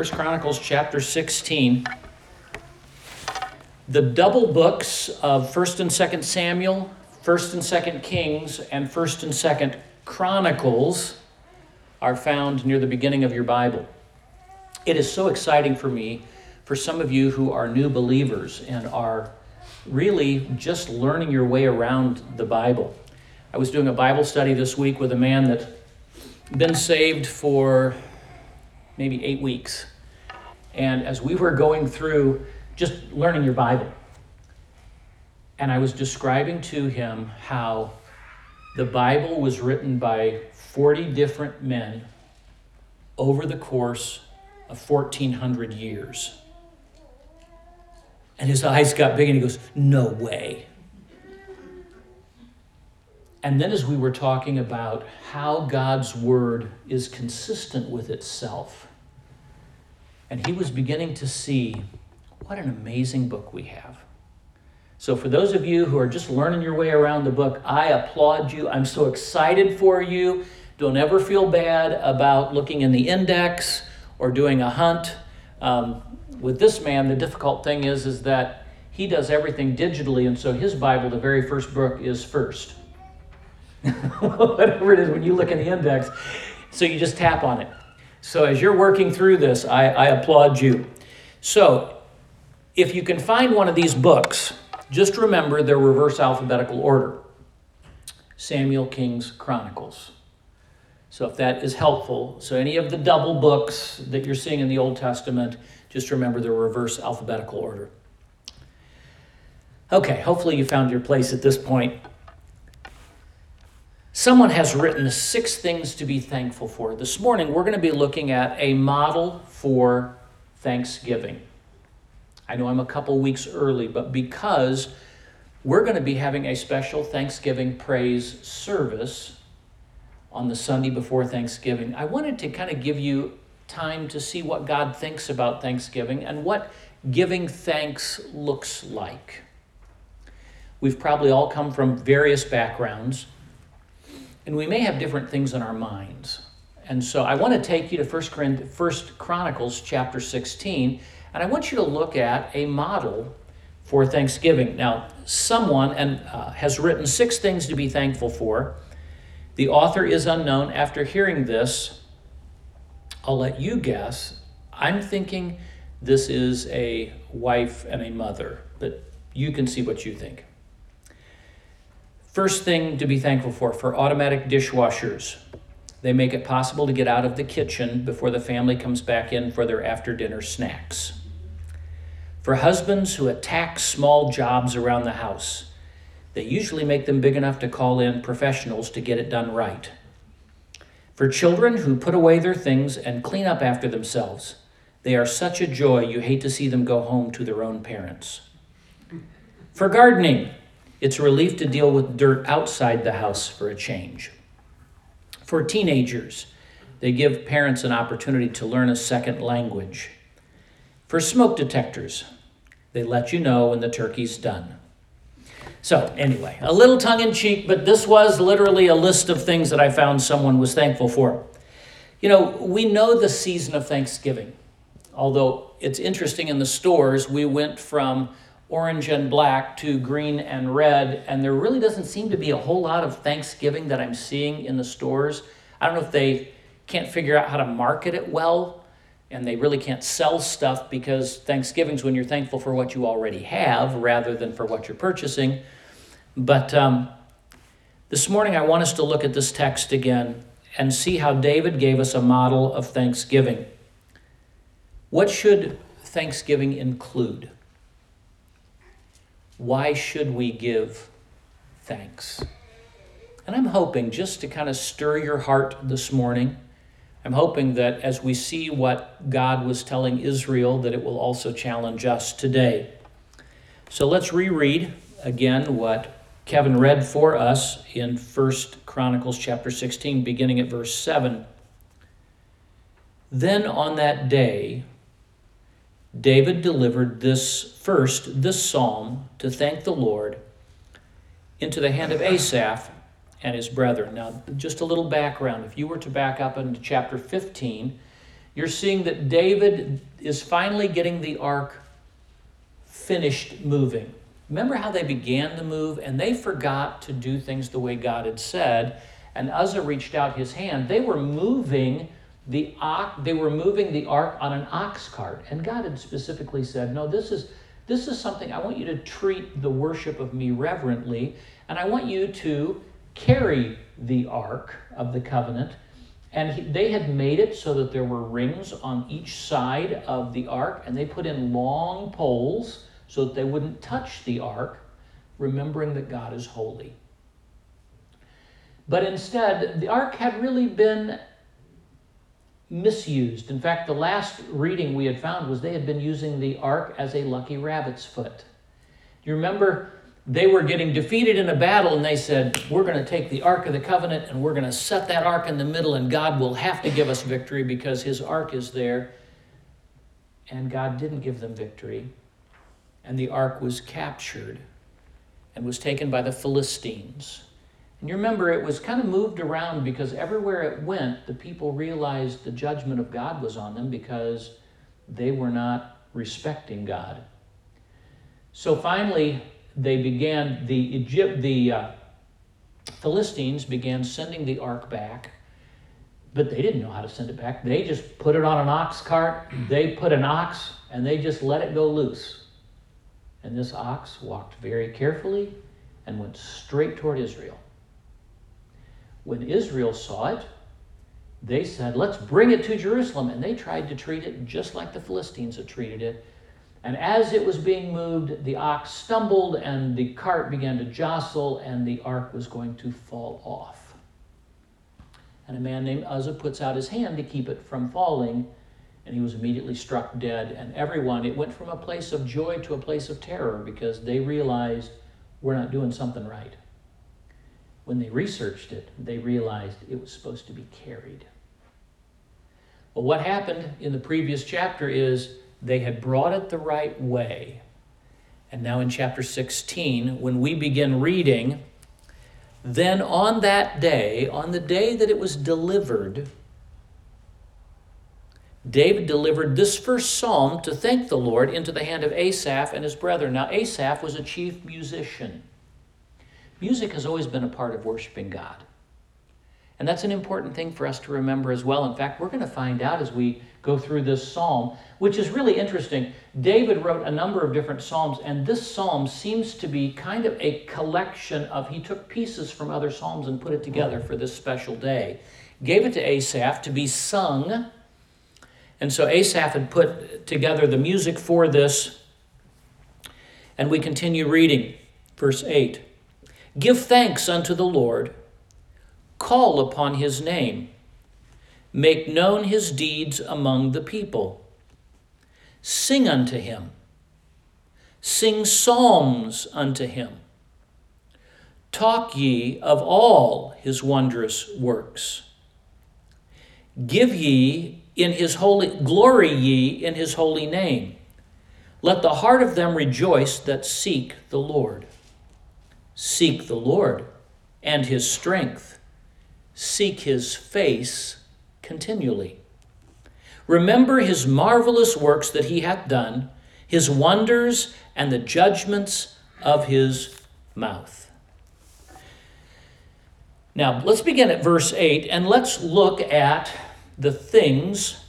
1 Chronicles chapter 16. The double books of 1st and 2nd Samuel, 1st and 2nd Kings, and 1st and 2nd Chronicles are found near the beginning of your Bible. It is so exciting for me, for some of you who are new believers and are really just learning your way around the Bible. I was doing a Bible study this week with a man that been saved for maybe eight weeks. And as we were going through just learning your Bible, and I was describing to him how the Bible was written by 40 different men over the course of 1400 years. And his eyes got big and he goes, No way. And then, as we were talking about how God's word is consistent with itself, and he was beginning to see what an amazing book we have. So, for those of you who are just learning your way around the book, I applaud you. I'm so excited for you. Don't ever feel bad about looking in the index or doing a hunt. Um, with this man, the difficult thing is, is that he does everything digitally, and so his Bible, the very first book, is first. whatever it is when you look in the index. So you just tap on it. So as you're working through this, I, I applaud you. So if you can find one of these books, just remember their reverse alphabetical order Samuel, Kings, Chronicles. So if that is helpful, so any of the double books that you're seeing in the Old Testament, just remember their reverse alphabetical order. Okay, hopefully you found your place at this point. Someone has written six things to be thankful for. This morning, we're going to be looking at a model for Thanksgiving. I know I'm a couple weeks early, but because we're going to be having a special Thanksgiving praise service on the Sunday before Thanksgiving, I wanted to kind of give you time to see what God thinks about Thanksgiving and what giving thanks looks like. We've probably all come from various backgrounds and we may have different things in our minds. And so I want to take you to 1 Chronicles chapter 16, and I want you to look at a model for Thanksgiving. Now, someone and uh, has written six things to be thankful for. The author is unknown. After hearing this, I'll let you guess. I'm thinking this is a wife and a mother, but you can see what you think. First thing to be thankful for for automatic dishwashers. They make it possible to get out of the kitchen before the family comes back in for their after dinner snacks. For husbands who attack small jobs around the house, they usually make them big enough to call in professionals to get it done right. For children who put away their things and clean up after themselves, they are such a joy you hate to see them go home to their own parents. For gardening, it's a relief to deal with dirt outside the house for a change. For teenagers, they give parents an opportunity to learn a second language. For smoke detectors, they let you know when the turkey's done. So, anyway, a little tongue in cheek, but this was literally a list of things that I found someone was thankful for. You know, we know the season of Thanksgiving, although it's interesting in the stores, we went from orange and black to green and red, and there really doesn't seem to be a whole lot of Thanksgiving that I'm seeing in the stores. I don't know if they can't figure out how to market it well and they really can't sell stuff because Thanksgiving's when you're thankful for what you already have rather than for what you're purchasing. But um, this morning, I want us to look at this text again and see how David gave us a model of thanksgiving. What should Thanksgiving include? Why should we give thanks? And I'm hoping just to kind of stir your heart this morning. I'm hoping that as we see what God was telling Israel, that it will also challenge us today. So let's reread again what Kevin read for us in 1 Chronicles chapter 16, beginning at verse 7. Then on that day, David delivered this first, this psalm, to thank the Lord into the hand of Asaph and his brethren. Now, just a little background. If you were to back up into chapter 15, you're seeing that David is finally getting the ark finished moving. Remember how they began to move and they forgot to do things the way God had said, and Uzzah reached out his hand. They were moving the ox, they were moving the ark on an ox cart, and God had specifically said, "No, this is this is something I want you to treat the worship of me reverently, and I want you to carry the ark of the covenant." And he, they had made it so that there were rings on each side of the ark, and they put in long poles so that they wouldn't touch the ark, remembering that God is holy. But instead, the ark had really been misused. In fact, the last reading we had found was they had been using the ark as a lucky rabbit's foot. You remember they were getting defeated in a battle and they said, We're going to take the Ark of the Covenant and we're going to set that ark in the middle, and God will have to give us victory because his ark is there. And God didn't give them victory. And the ark was captured and was taken by the Philistines. And you remember it was kind of moved around because everywhere it went, the people realized the judgment of God was on them because they were not respecting God. So finally, they began the Egypt, the uh, Philistines began sending the ark back, but they didn't know how to send it back. They just put it on an ox cart. They put an ox and they just let it go loose. And this ox walked very carefully and went straight toward Israel. When Israel saw it, they said, Let's bring it to Jerusalem. And they tried to treat it just like the Philistines had treated it. And as it was being moved, the ox stumbled and the cart began to jostle, and the ark was going to fall off. And a man named Uzzah puts out his hand to keep it from falling, and he was immediately struck dead. And everyone, it went from a place of joy to a place of terror because they realized we're not doing something right. When they researched it, they realized it was supposed to be carried. Well, what happened in the previous chapter is they had brought it the right way. And now in chapter 16, when we begin reading, then on that day, on the day that it was delivered, David delivered this first psalm to thank the Lord into the hand of Asaph and his brethren. Now, Asaph was a chief musician. Music has always been a part of worshiping God. And that's an important thing for us to remember as well. In fact, we're going to find out as we go through this psalm, which is really interesting. David wrote a number of different psalms, and this psalm seems to be kind of a collection of, he took pieces from other psalms and put it together for this special day. Gave it to Asaph to be sung. And so Asaph had put together the music for this. And we continue reading, verse 8 Give thanks unto the Lord, call upon his name Make known his deeds among the people. Sing unto him. Sing psalms unto him. Talk ye of all his wondrous works. Give ye in his holy glory ye in his holy name. Let the heart of them rejoice that seek the Lord. Seek the Lord and his strength. Seek his face continually. Remember his marvelous works that he hath done, his wonders, and the judgments of his mouth. Now, let's begin at verse 8 and let's look at the things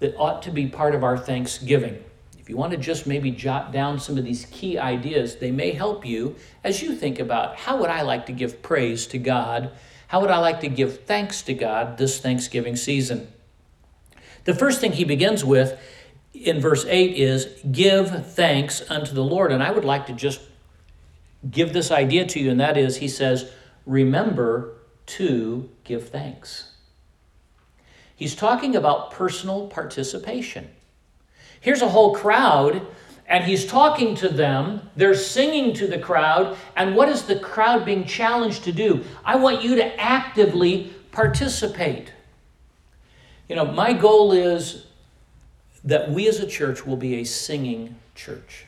that ought to be part of our thanksgiving. If you want to just maybe jot down some of these key ideas, they may help you as you think about how would I like to give praise to God how would I like to give thanks to God this Thanksgiving season? The first thing he begins with in verse 8 is give thanks unto the Lord. And I would like to just give this idea to you, and that is, he says, remember to give thanks. He's talking about personal participation. Here's a whole crowd and he's talking to them. They're singing to the crowd. And what is the crowd being challenged to do? I want you to actively participate. You know, my goal is that we as a church will be a singing church.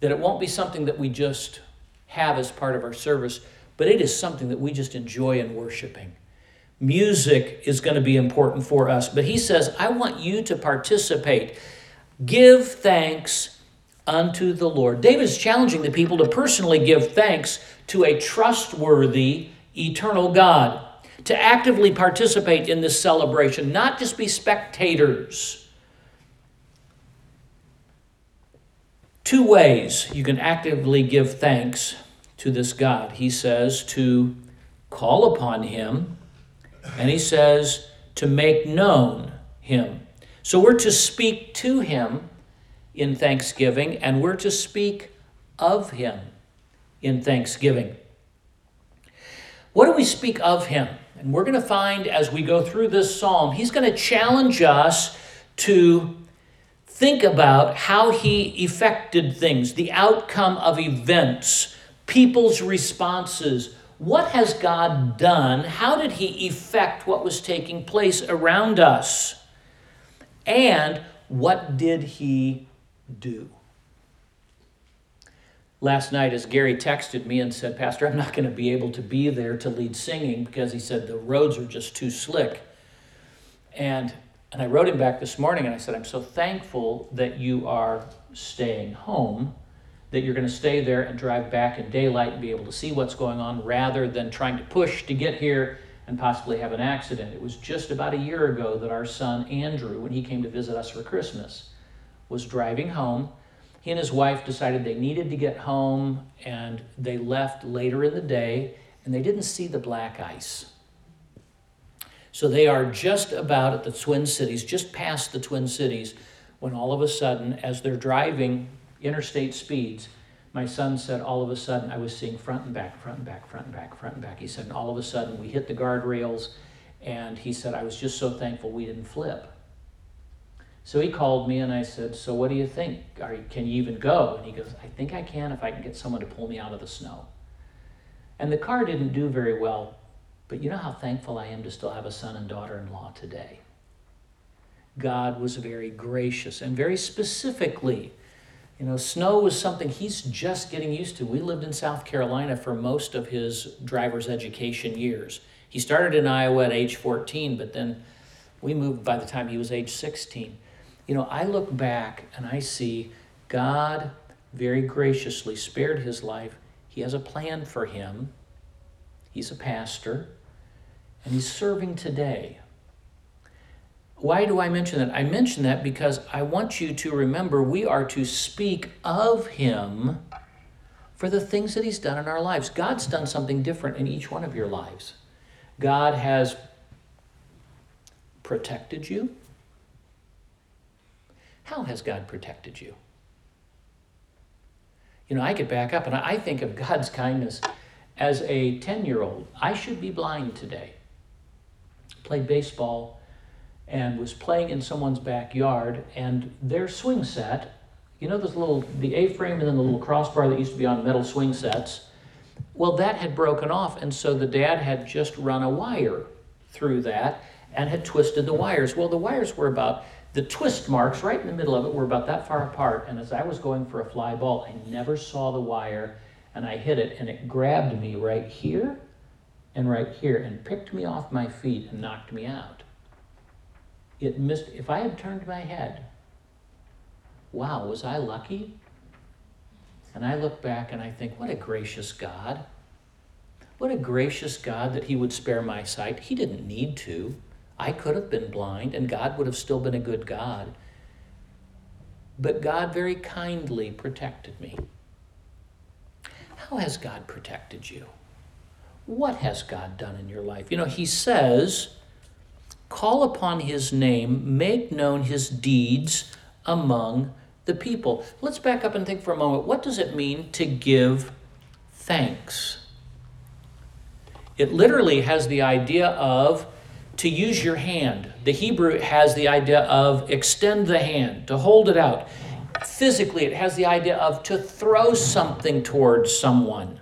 That it won't be something that we just have as part of our service, but it is something that we just enjoy in worshiping. Music is going to be important for us. But he says, I want you to participate. Give thanks unto the Lord. David is challenging the people to personally give thanks to a trustworthy, eternal God, to actively participate in this celebration, not just be spectators. Two ways you can actively give thanks to this God. He says to call upon Him, and He says to make known Him. So we're to speak to Him in thanksgiving, and we're to speak of Him in thanksgiving. What do we speak of Him? And we're going to find as we go through this psalm, He's going to challenge us to think about how He effected things, the outcome of events people's responses. What has God done? How did He effect what was taking place around us? And what did He do? Last night, as Gary texted me and said, Pastor, I'm not going to be able to be there to lead singing because he said the roads are just too slick. And, and I wrote him back this morning and I said, I'm so thankful that you are staying home that you're going to stay there and drive back in daylight and be able to see what's going on rather than trying to push to get here and possibly have an accident. It was just about a year ago that our son Andrew, when he came to visit us for Christmas, was driving home. He and his wife decided they needed to get home and they left later in the day and they didn't see the black ice. So they are just about at the Twin Cities, just past the Twin Cities, when all of a sudden, as they're driving interstate speeds, my son said all of a sudden I was seeing front and back, front and back, front and back, front and back. He said, and all of a sudden we hit the guardrails, and he said, I was just so thankful we didn't flip. So he called me and I said, So what do you think? Are, can you even go? And he goes, I think I can if I can get someone to pull me out of the snow. And the car didn't do very well, but you know how thankful I am to still have a son and daughter in law today. God was very gracious and very specifically you know, snow was something he's just getting used to. We lived in South Carolina for most of his driver's education years. He started in Iowa at age 14, but then we moved by the time he was age 16. You know, I look back and I see God very graciously spared his life. He has a plan for him. He's a pastor, and he's serving today. Why do I mention that? I mention that because I want you to remember we are to speak of Him for the things that He's done in our lives. God's done something different in each one of your lives. God has protected you. How has God protected you? You know, I could back up and I think of God's kindness as a 10 year old. I should be blind today. Played baseball and was playing in someone's backyard, and their swing set, you know, this little the A-frame and then the little crossbar that used to be on metal swing sets. Well, that had broken off, and so the dad had just run a wire through that and had twisted the wires. Well, the wires were about the twist marks right in the middle of it were about that far apart, and as I was going for a fly ball, I never saw the wire, and I hit it, and it grabbed me right here and right here and picked me off my feet and knocked me out it missed, if I had turned my head, wow, was I lucky? And I look back and I think, what a gracious God. What a gracious God that He would spare my sight. He didn't need to. I could have been blind, and God would have still been a good God. But God very kindly protected me. How has God protected you? What has God done in your life? You know, He says, call upon his name, make known his deeds among the people. Let's back up and think for a moment. What does it mean to give thanks? It literally has the idea of to use your hand. The Hebrew has the idea of extend the hand, to hold it out. Physically, it has the idea of to throw something towards someone.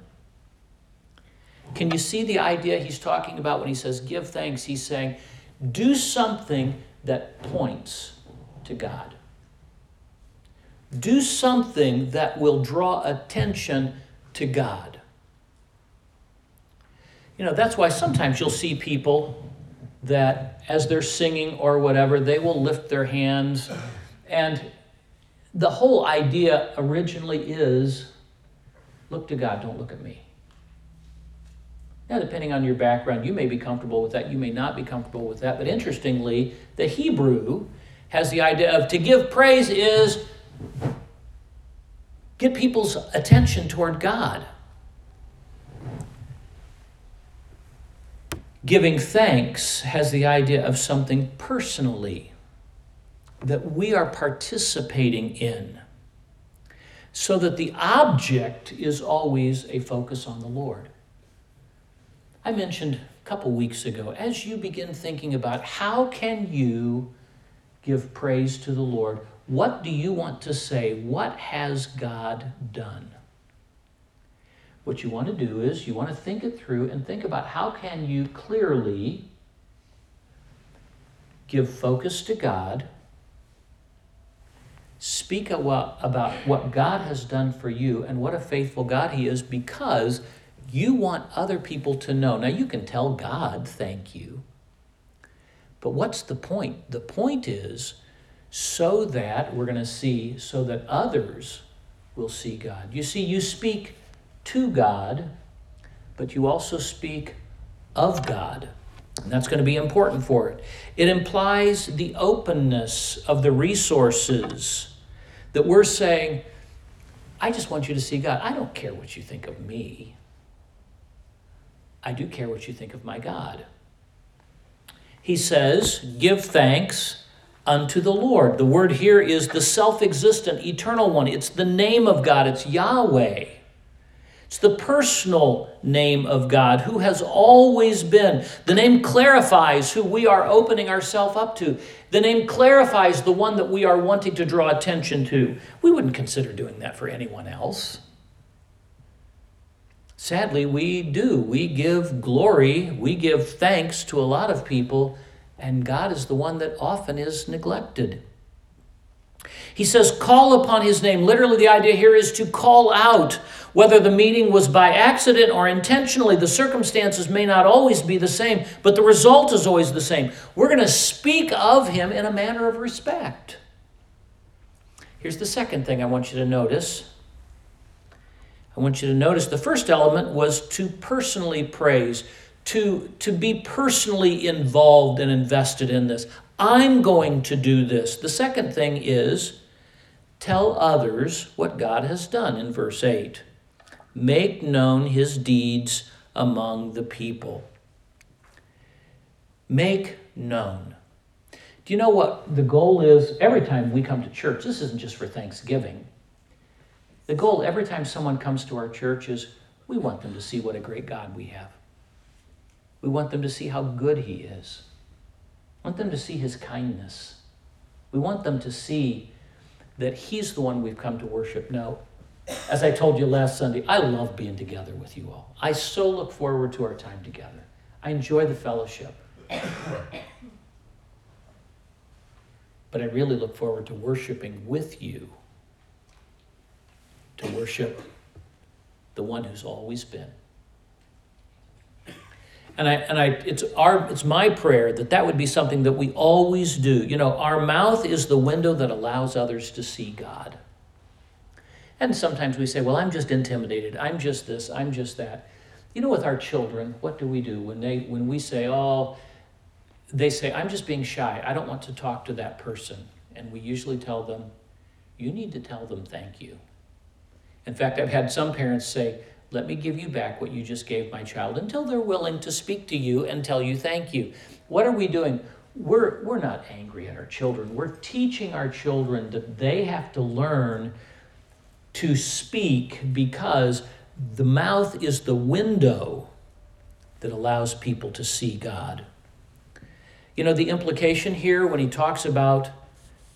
Can you see the idea he's talking about when he says give thanks? He's saying, do something that points to God. Do something that will draw attention to God. You know, that's why sometimes you'll see people that as they're singing or whatever, they will lift their hands. And the whole idea originally is look to God, don't look at me. Now, depending on your background, you may be comfortable with that, you may not be comfortable with that. But interestingly, the Hebrew has the idea of to give praise is get people's attention toward God. Giving thanks has the idea of something personally that we are participating in, so that the object is always a focus on the Lord. I mentioned a couple weeks ago, as you begin thinking about how can you give praise to the Lord, what do you want to say? What has God done? What you want to do is you want to think it through and think about how can you clearly give focus to God, speak about what God has done for you and what a faithful God He is because you want other people to know. Now, you can tell God, thank you. But what's the point? The point is so that, we're going to see, so that others will see God. You see, you speak to God, but you also speak of God. And that's going to be important for it. It implies the openness of the resources that we're saying, I just want you to see God. I don't care what you think of me. I do care what you think of my God. He says, Give thanks unto the Lord. The word here is the self existent, eternal one. It's the name of God, it's Yahweh. It's the personal name of God who has always been. The name clarifies who we are opening ourselves up to. The name clarifies the one that we are wanting to draw attention to. We wouldn't consider doing that for anyone else. Sadly, we do. We give glory, we give thanks to a lot of people and God is the one that often is neglected. He says, call upon his name. Literally, the idea here is to call out. Whether the meeting was by accident or intentionally, the circumstances may not always be the same, but the result is always the same. We're going to speak of him in a manner of respect. Here's the second thing I want you to notice. I want you to notice the first element was to personally praise to, to be personally involved and invested in this. I'm going to do this. The second thing is tell others what God has done in verse 8. Make known his deeds among the people. Make known. Do you know what the goal is every time we come to church? This isn't just for Thanksgiving. The goal every time someone comes to our church is we want them to see what a great God we have. We want them to see how good He is. We want them to see His kindness. We want them to see that He's the one we've come to worship. Now, as I told you last Sunday, I love being together with you all. I so look forward to our time together. I enjoy the fellowship. But I really look forward to worshiping with you, to worship the one who's always been. And I, and I, it's our, it's my prayer that that would be something that we always do. You know, our mouth is the window that allows others to see God. And sometimes we say, well, I'm just intimidated. I'm just this. I'm just that. You know, with our children, what do we do when they, when we say, oh, they say, I'm just being shy. I don't want to talk to that person. And we usually tell them, you need to tell them thank you. In fact, I've had some parents say, let me give you back what you just gave my child until they're willing to speak to you and tell you thank you. What are we doing? We're, we're not angry at our children. We're teaching our children that they have to learn to speak because the mouth is the window that allows people to see God. You know, the implication here when he talks about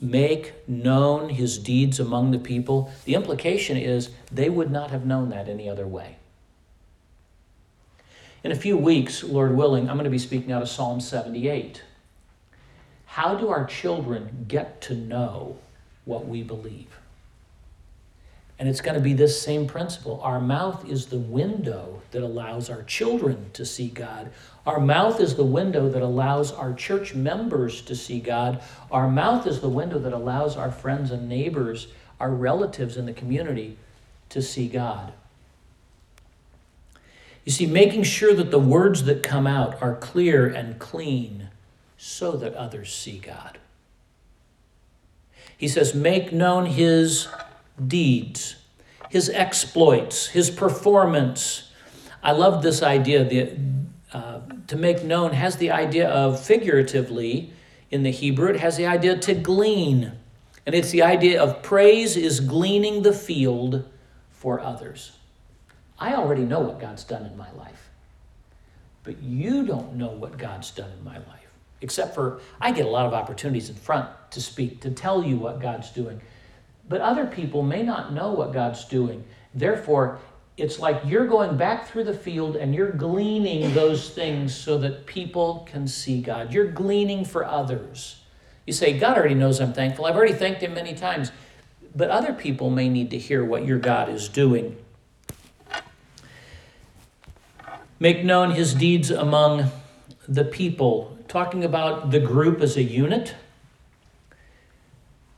make known his deeds among the people, the implication is they would not have known that any other way. In a few weeks, Lord willing, I'm going to be speaking out of Psalm 78. How do our children get to know what we believe? And it's going to be this same principle. Our mouth is the window that allows our children to see God. Our mouth is the window that allows our church members to see God. Our mouth is the window that allows our friends and neighbors, our relatives in the community, to see God. You see, making sure that the words that come out are clear and clean so that others see God. He says, Make known his deeds, his exploits, his performance. I love this idea. The, uh, to make known has the idea of figuratively in the Hebrew, it has the idea to glean. And it's the idea of praise is gleaning the field for others. I already know what God's done in my life, but you don't know what God's done in my life except for I get a lot of opportunities in front to speak, to tell you what God's doing. But other people may not know what God's doing. Therefore, it's like you're going back through the field and you're gleaning those things so that people can see God. You're gleaning for others. You say, God already knows I'm thankful. I've already thanked Him many times. But other people may need to hear what your God is doing. Make known His deeds among the people talking about the group as a unit,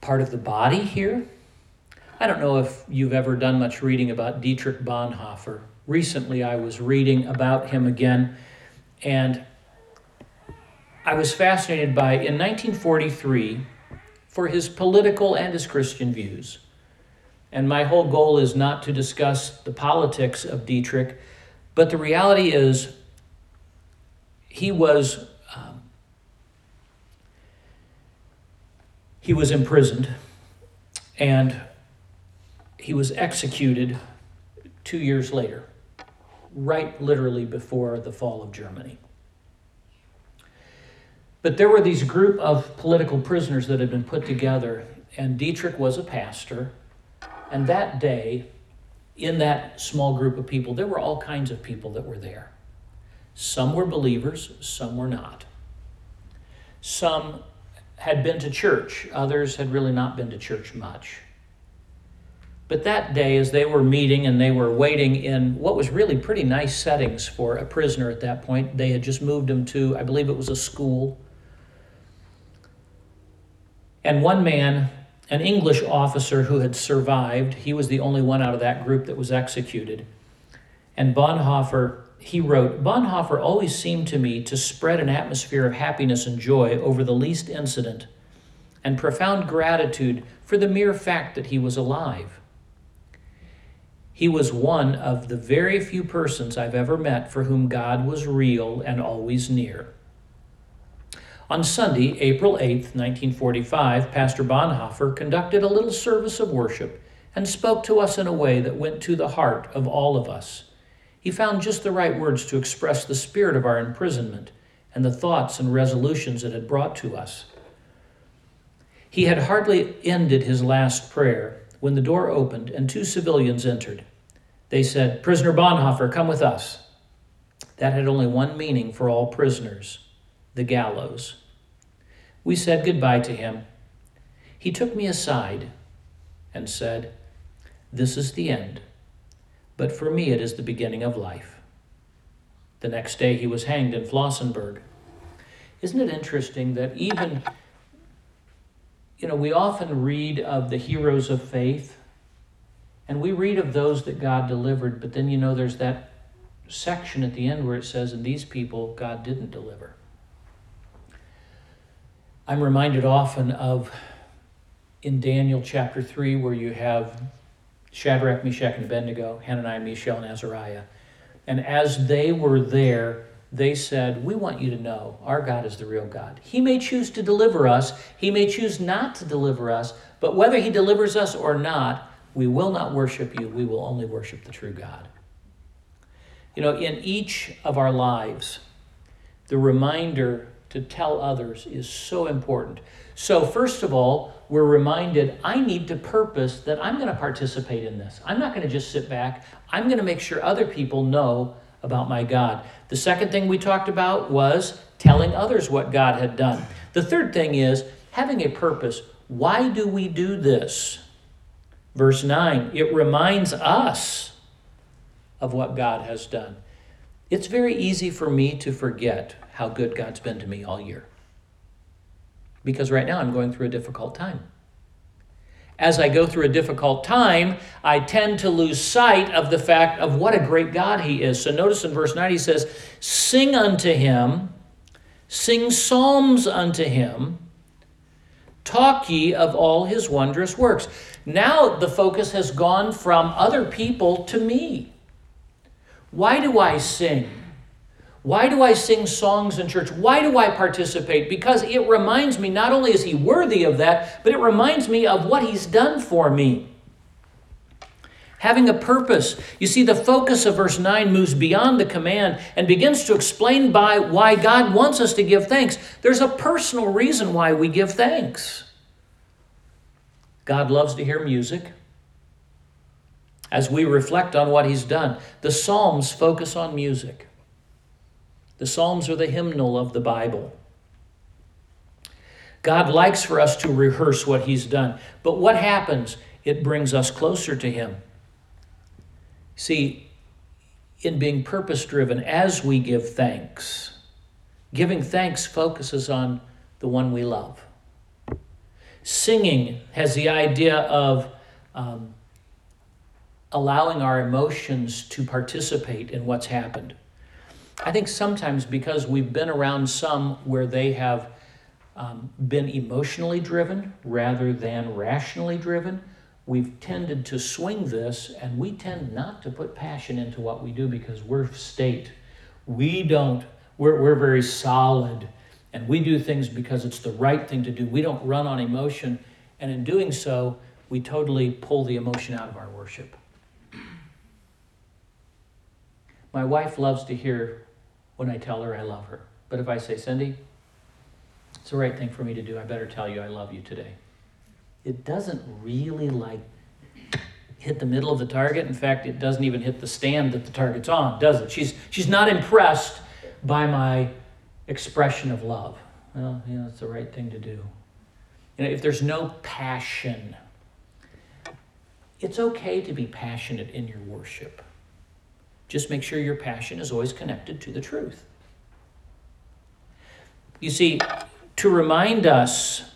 part of the body here. I don't know if you've ever done much reading about Dietrich Bonhoeffer. Recently, I was reading about him again, and I was fascinated by, in 1943, for his political and his Christian views. And my whole goal is not to discuss the politics of Dietrich, but the reality is he was um, he was imprisoned and he was executed two years later, right literally before the fall of Germany. But there were these group of political prisoners that had been put together, and Dietrich was a pastor. And that day, in that small group of people, there were all kinds of people that were there. Some were believers, some were not. Some had been to church, others had really not been to church much. But that day, as they were meeting and they were waiting in what was really pretty nice settings for a prisoner at that point, they had just moved him to, I believe it was a school. And one man, an English officer who had survived, he was the only one out of that group that was executed. And Bonhoeffer he wrote Bonhoeffer always seemed to me to spread an atmosphere of happiness and joy over the least incident, and profound gratitude for the mere fact that he was alive. He was one of the very few persons I've ever met for whom God was real and always near. On Sunday, April 8, 1945, Pastor Bonhoeffer conducted a little service of worship and spoke to us in a way that went to the heart of all of us. He found just the right words to express the spirit of our imprisonment and the thoughts and resolutions it had brought to us. He had hardly ended his last prayer when the door opened and two civilians entered. They said, Prisoner Bonhoeffer, come with us. That had only one meaning for all prisoners the gallows. We said goodbye to him. He took me aside and said, This is the end but for me it is the beginning of life. The next day he was hanged in Flossenburg. Isn't it interesting that even, you know, we often read of the heroes of faith, and we read of those that God delivered, but then, you know, there's that section at the end where it says, and these people God didn't deliver. I'm reminded often of in Daniel chapter 3, where you have Shadrach, Meshach, and Abednego, Hananiah, Mishael, and Azariah. And as they were there, they said, We want you to know our God is the real God. He may choose to deliver us, He may choose not to deliver us, but whether He delivers us or not, we will not worship you. We will only worship the true God. You know, in each of our lives, the reminder to tell others is so important. So, first of all, we're reminded I need to purpose that I'm going to participate in this. I'm not going to just sit back. I'm going to make sure other people know about my God. The second thing we talked about was telling others what God had done. The third thing is having a purpose. Why do we do this? Verse 9, it reminds us of what God has done. It's very easy for me to forget how good God's been to me all year. Because right now I'm going through a difficult time. As I go through a difficult time, I tend to lose sight of the fact of what a great God He is. So notice in verse 9 He says, Sing unto Him, sing psalms unto Him, talk ye of all His wondrous works. Now the focus has gone from other people to me. Why do I sing? Why do I sing songs in church? Why do I participate? Because it reminds me not only is he worthy of that, but it reminds me of what he's done for me. Having a purpose. You see, the focus of verse 9 moves beyond the command and begins to explain by why God wants us to give thanks. There's a personal reason why we give thanks. God loves to hear music. As we reflect on what He's done, the Psalms focus on music. The Psalms are the hymnal of the Bible. God likes for us to rehearse what He's done. But what happens? It brings us closer to Him. See, in being purpose driven, as we give thanks, giving thanks focuses on the one we love. Singing has the idea of um, allowing our emotions to participate in what's happened. I think sometimes because we've been around some where they have um, been emotionally driven rather than rationally driven, we've tended to swing this and we tend not to put passion into what we do because we're state. We don't, we're, we're very solid and we do things because it's the right thing to do. We don't run on emotion, and in doing so, we totally pull the emotion out of our worship. My wife loves to hear when I tell her I love her. But if I say, Cindy, it's the right thing for me to do, I better tell you I love you today. It doesn't really like hit the middle of the target. In fact, it doesn't even hit the stand that the target's on, does it? She's she's not impressed by my expression of love. Well, you know, it's the right thing to do. You know, if there's no passion, it's okay to be passionate in your worship. Just make sure your passion is always connected to the truth. You see, to remind us,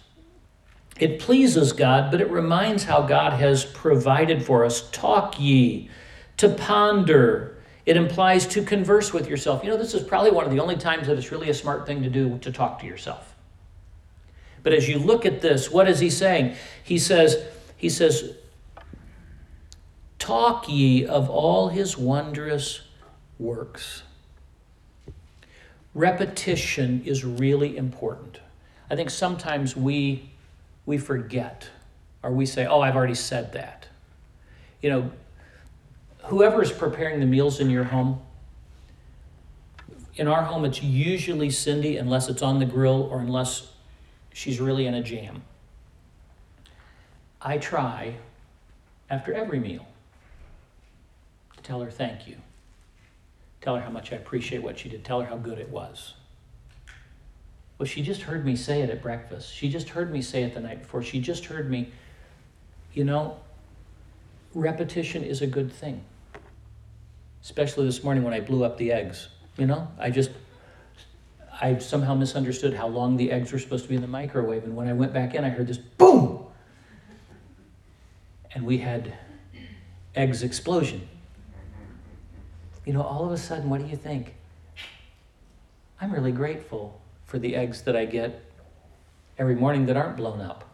it pleases God, but it reminds how God has provided for us. Talk ye, to ponder, it implies to converse with yourself. You know, this is probably one of the only times that it's really a smart thing to do to talk to yourself. But as you look at this, what is he saying? He says, he says, Talk ye of all his wondrous works. Repetition is really important. I think sometimes we we forget or we say, "Oh, I've already said that." You know, whoever is preparing the meals in your home, in our home, it's usually Cindy, unless it's on the grill or unless she's really in a jam. I try after every meal to tell her thank you. Tell her how much I appreciate what she did. Tell her how good it was. Well, she just heard me say it at breakfast. She just heard me say it the night before. She just heard me, you know, repetition is a good thing especially this morning when I blew up the eggs. You know, I just, I somehow misunderstood how long the eggs were supposed to be in the microwave. And when I went back in, I heard this boom. And we had eggs explosion. You know, all of a sudden, what do you think? I'm really grateful for the eggs that I get every morning that aren't blown up.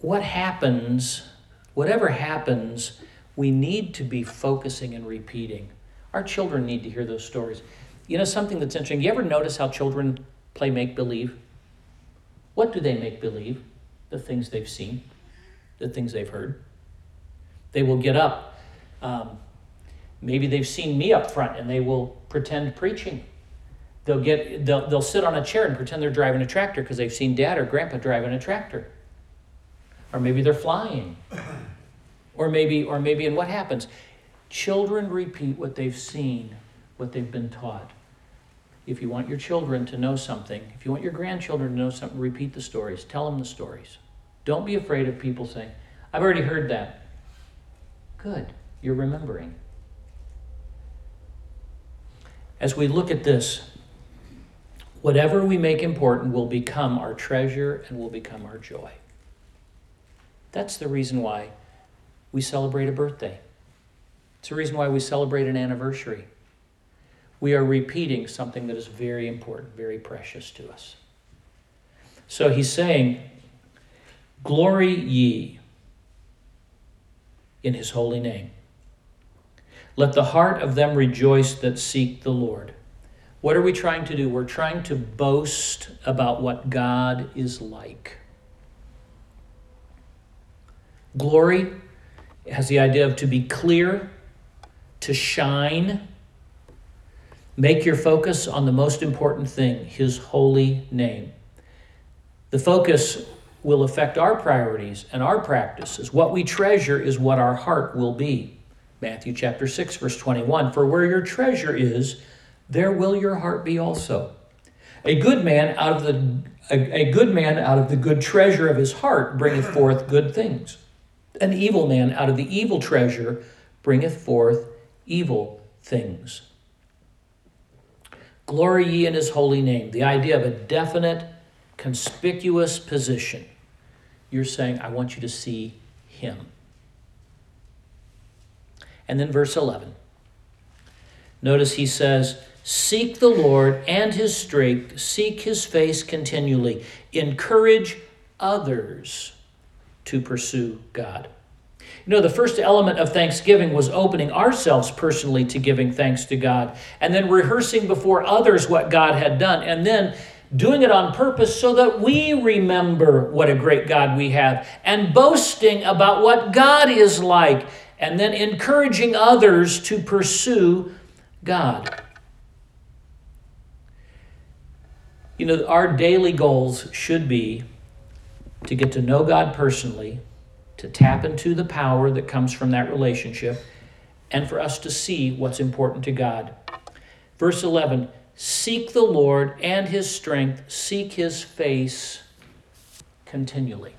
What happens, whatever happens, we need to be focusing and repeating. Our children need to hear those stories. You know, something that's interesting, you ever notice how children play make believe? What do they make believe? The things they've seen, the things they've heard. They will get up. Um, maybe they've seen me up front and they will pretend preaching. They'll, get, they'll, they'll sit on a chair and pretend they're driving a tractor because they've seen dad or grandpa driving a tractor. Or maybe they're flying. Or maybe, or maybe, and what happens? Children repeat what they've seen, what they've been taught. If you want your children to know something, if you want your grandchildren to know something, repeat the stories. Tell them the stories. Don't be afraid of people saying, I've already heard that. Good, you're remembering. As we look at this, whatever we make important will become our treasure and will become our joy. That's the reason why we celebrate a birthday. It's the reason why we celebrate an anniversary. We are repeating something that is very important, very precious to us. So he's saying, Glory ye in his holy name. Let the heart of them rejoice that seek the Lord. What are we trying to do? We're trying to boast about what God is like. Glory has the idea of to be clear, to shine. Make your focus on the most important thing, His holy name. The focus will affect our priorities and our practices. What we treasure is what our heart will be. Matthew chapter 6 verse 21 For where your treasure is there will your heart be also. A good man out of the a, a good man out of the good treasure of his heart bringeth forth good things. An evil man out of the evil treasure bringeth forth evil things. Glory ye in his holy name. The idea of a definite, conspicuous position. You're saying, I want you to see him. And then verse 11. Notice he says, Seek the Lord and his strength, seek his face continually, encourage others to pursue God. You know, the first element of thanksgiving was opening ourselves personally to giving thanks to God, and then rehearsing before others what God had done, and then doing it on purpose so that we remember what a great God we have, and boasting about what God is like, and then encouraging others to pursue God. You know, our daily goals should be to get to know God personally, to tap into the power that comes from that relationship, and for us to see what's important to God. Verse 11 Seek the Lord and his strength, seek his face continually.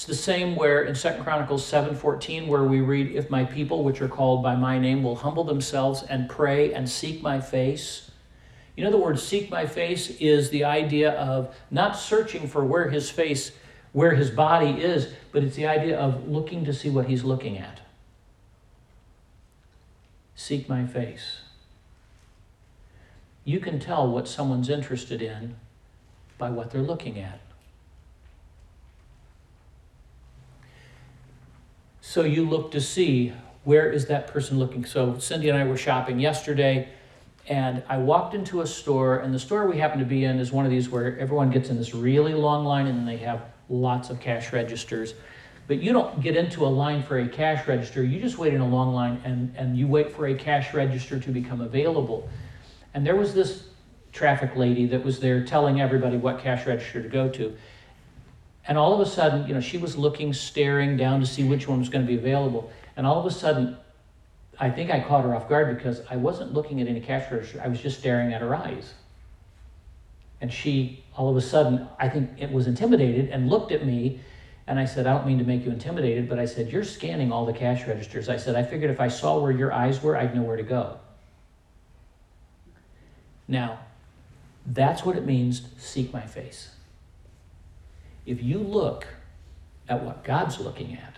It's the same where in 2 Chronicles 7:14 where we read if my people which are called by my name will humble themselves and pray and seek my face. You know the word seek my face is the idea of not searching for where his face where his body is, but it's the idea of looking to see what he's looking at. Seek my face. You can tell what someone's interested in by what they're looking at. So you look to see where is that person looking. So Cindy and I were shopping yesterday, and I walked into a store, and the store we happen to be in is one of these where everyone gets in this really long line, and they have lots of cash registers. But you don't get into a line for a cash register. You just wait in a long line, and, and you wait for a cash register to become available. And there was this traffic lady that was there telling everybody what cash register to go to. And all of a sudden, you know, she was looking, staring down to see which one was going to be available. And all of a sudden, I think I caught her off guard because I wasn't looking at any cash register. I was just staring at her eyes. And she, all of a sudden, I think it was intimidated and looked at me. And I said, I don't mean to make you intimidated, but I said, You're scanning all the cash registers. I said, I figured if I saw where your eyes were, I'd know where to go. Now, that's what it means seek my face. If you look at what God's looking at,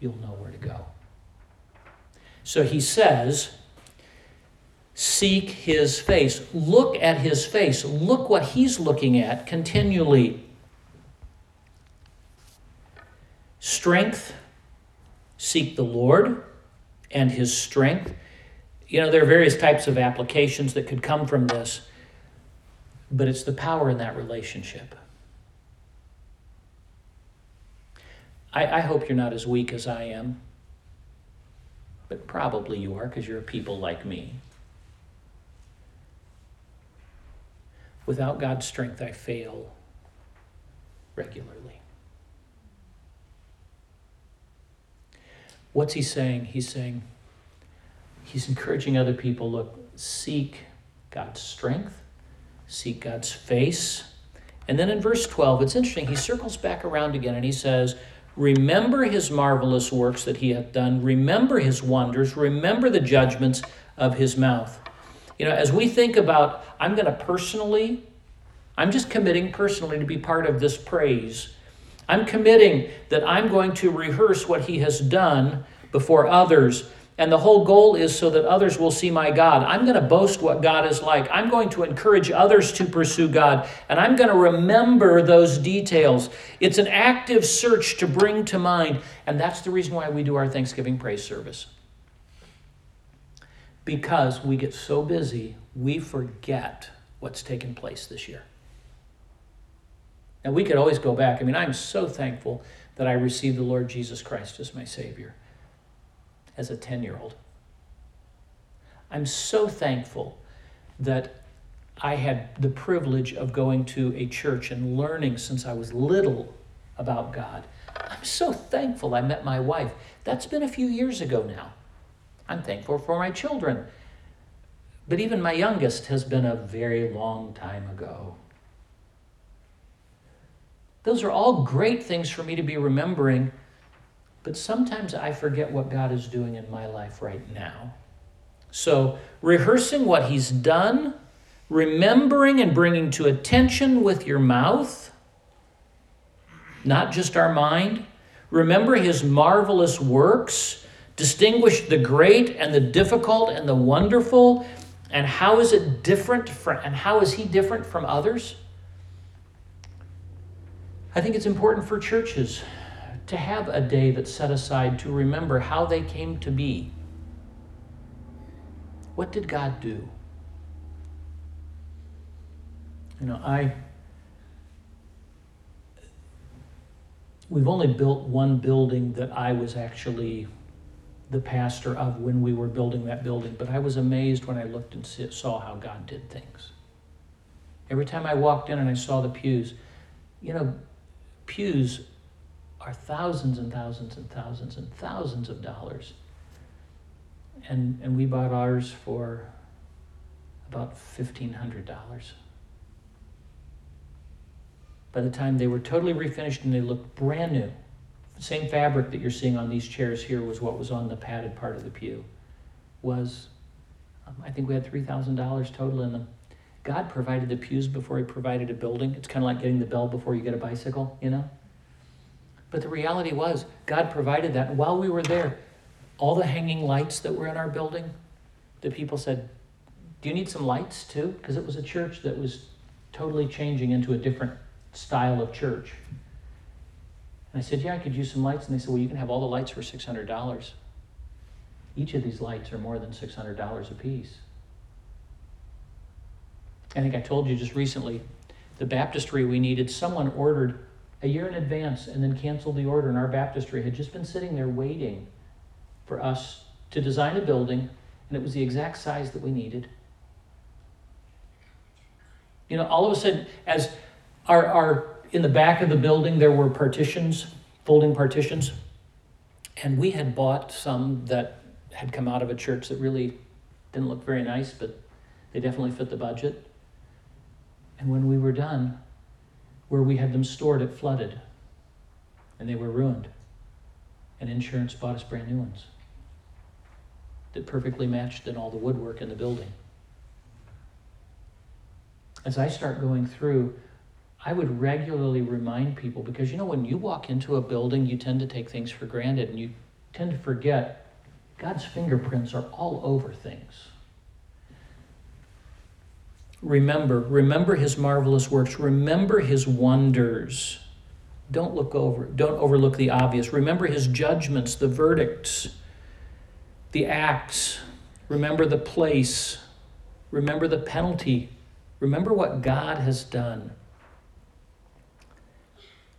you'll know where to go. So he says, Seek his face. Look at his face. Look what he's looking at continually. Strength. Seek the Lord and his strength. You know, there are various types of applications that could come from this, but it's the power in that relationship. I, I hope you're not as weak as I am, but probably you are because you're a people like me. Without God's strength, I fail regularly. What's he saying? He's saying, he's encouraging other people look, seek God's strength, seek God's face, And then in verse 12, it's interesting, he circles back around again and he says, Remember his marvelous works that he hath done, remember his wonders, remember the judgments of his mouth. You know, as we think about, I'm going to personally, I'm just committing personally to be part of this praise. I'm committing that I'm going to rehearse what he has done before others and the whole goal is so that others will see my God. I'm going to boast what God is like. I'm going to encourage others to pursue God. And I'm going to remember those details. It's an active search to bring to mind. And that's the reason why we do our Thanksgiving praise service. Because we get so busy, we forget what's taken place this year. And we could always go back. I mean, I'm so thankful that I received the Lord Jesus Christ as my Savior as a 10 year old. I'm so thankful that I had the privilege of going to a church and learning since I was little about God. I'm so thankful I met my wife. That's been a few years ago now. I'm thankful for my children. But even my youngest has been a very long time ago. Those are all great things for me to be remembering but sometimes I forget what God is doing in my life right now. So, rehearsing what He's done, remembering and bringing to attention with your mouth, not just our mind. Remember His marvelous works, distinguish the great and the difficult and the wonderful. And how is it different from, and how is He different from others? I think it's important for churches to have a day that's set aside to remember how they came to be. What did God do? You know, I. We've only built one building that I was actually the pastor of when we were building that building, but I was amazed when I looked and saw how God did things. Every time I walked in and I saw the pews, you know, pews are thousands and thousands and thousands and thousands of dollars. And, and we bought ours for about $1,500. By the time they were totally refinished and they looked brand new, the same fabric that you're seeing on these chairs here was what was on the padded part of the pew. Was, um, I think we had $3,000 total in them. God provided the pews before He provided a building. It's kind of like getting the bell before you get a bicycle, you know? But the reality was, God provided that. And while we were there, all the hanging lights that were in our building, the people said, Do you need some lights too? Because it was a church that was totally changing into a different style of church. And I said, Yeah, I could use some lights. And they said, Well, you can have all the lights for $600. Each of these lights are more than $600 a piece. I think I told you just recently the baptistry we needed, someone ordered a year in advance and then canceled the order. And our baptistry had just been sitting there waiting for us to design a building, and it was the exact size that we needed. You know, all of a sudden, as our, our in the back of the building, there were partitions, folding partitions, and we had bought some that had come out of a church that really didn't look very nice, but they definitely fit the budget. And when we were done, where we had them stored, it flooded and they were ruined. And insurance bought us brand new ones that perfectly matched in all the woodwork in the building. As I start going through, I would regularly remind people because you know, when you walk into a building, you tend to take things for granted and you tend to forget God's fingerprints are all over things. Remember, remember his marvelous works. Remember his wonders. Don't look over, don't overlook the obvious. Remember his judgments, the verdicts, the acts. Remember the place. Remember the penalty. Remember what God has done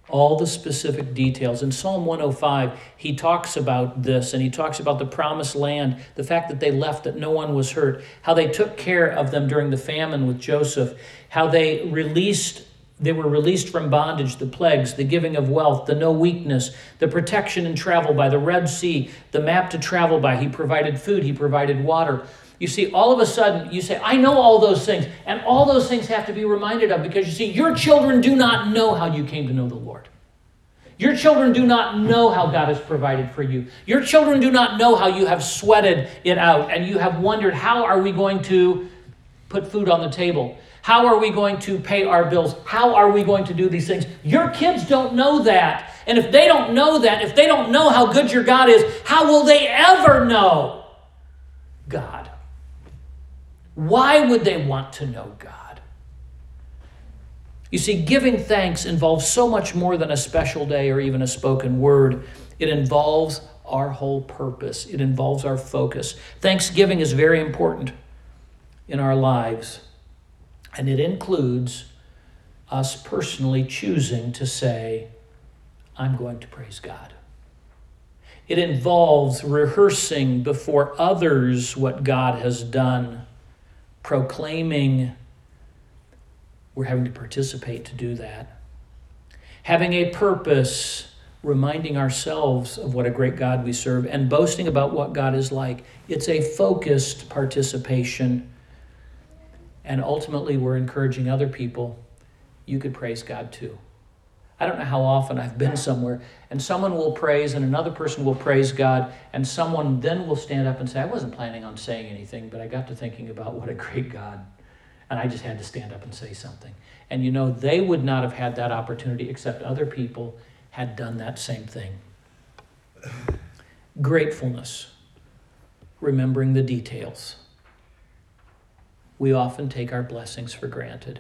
all the specific details. In Psalm 105, he talks about this and he talks about the promised land, the fact that they left, that no one was hurt, how they took care of them during the famine with Joseph, how they released. They were released from bondage, the plagues, the giving of wealth, the no weakness, the protection and travel by the Red Sea, the map to travel by. He provided food, he provided water. You see, all of a sudden, you say, I know all those things. And all those things have to be reminded of because you see, your children do not know how you came to know the Lord. Your children do not know how God has provided for you. Your children do not know how you have sweated it out and you have wondered, how are we going to put food on the table? How are we going to pay our bills? How are we going to do these things? Your kids don't know that. And if they don't know that, if they don't know how good your God is, how will they ever know God? Why would they want to know God? You see, giving thanks involves so much more than a special day or even a spoken word. It involves our whole purpose, it involves our focus. Thanksgiving is very important in our lives, and it includes us personally choosing to say, I'm going to praise God. It involves rehearsing before others what God has done, proclaiming we're having to participate to do that. Having a purpose, reminding ourselves of what a great God we serve, and boasting about what God is like. It's a focused participation. And ultimately, we're encouraging other people. You could praise God too. I don't know how often I've been somewhere and someone will praise and another person will praise God, and someone then will stand up and say, I wasn't planning on saying anything, but I got to thinking about what a great God and I just had to stand up and say something. And you know, they would not have had that opportunity except other people had done that same thing. Gratefulness, remembering the details. We often take our blessings for granted.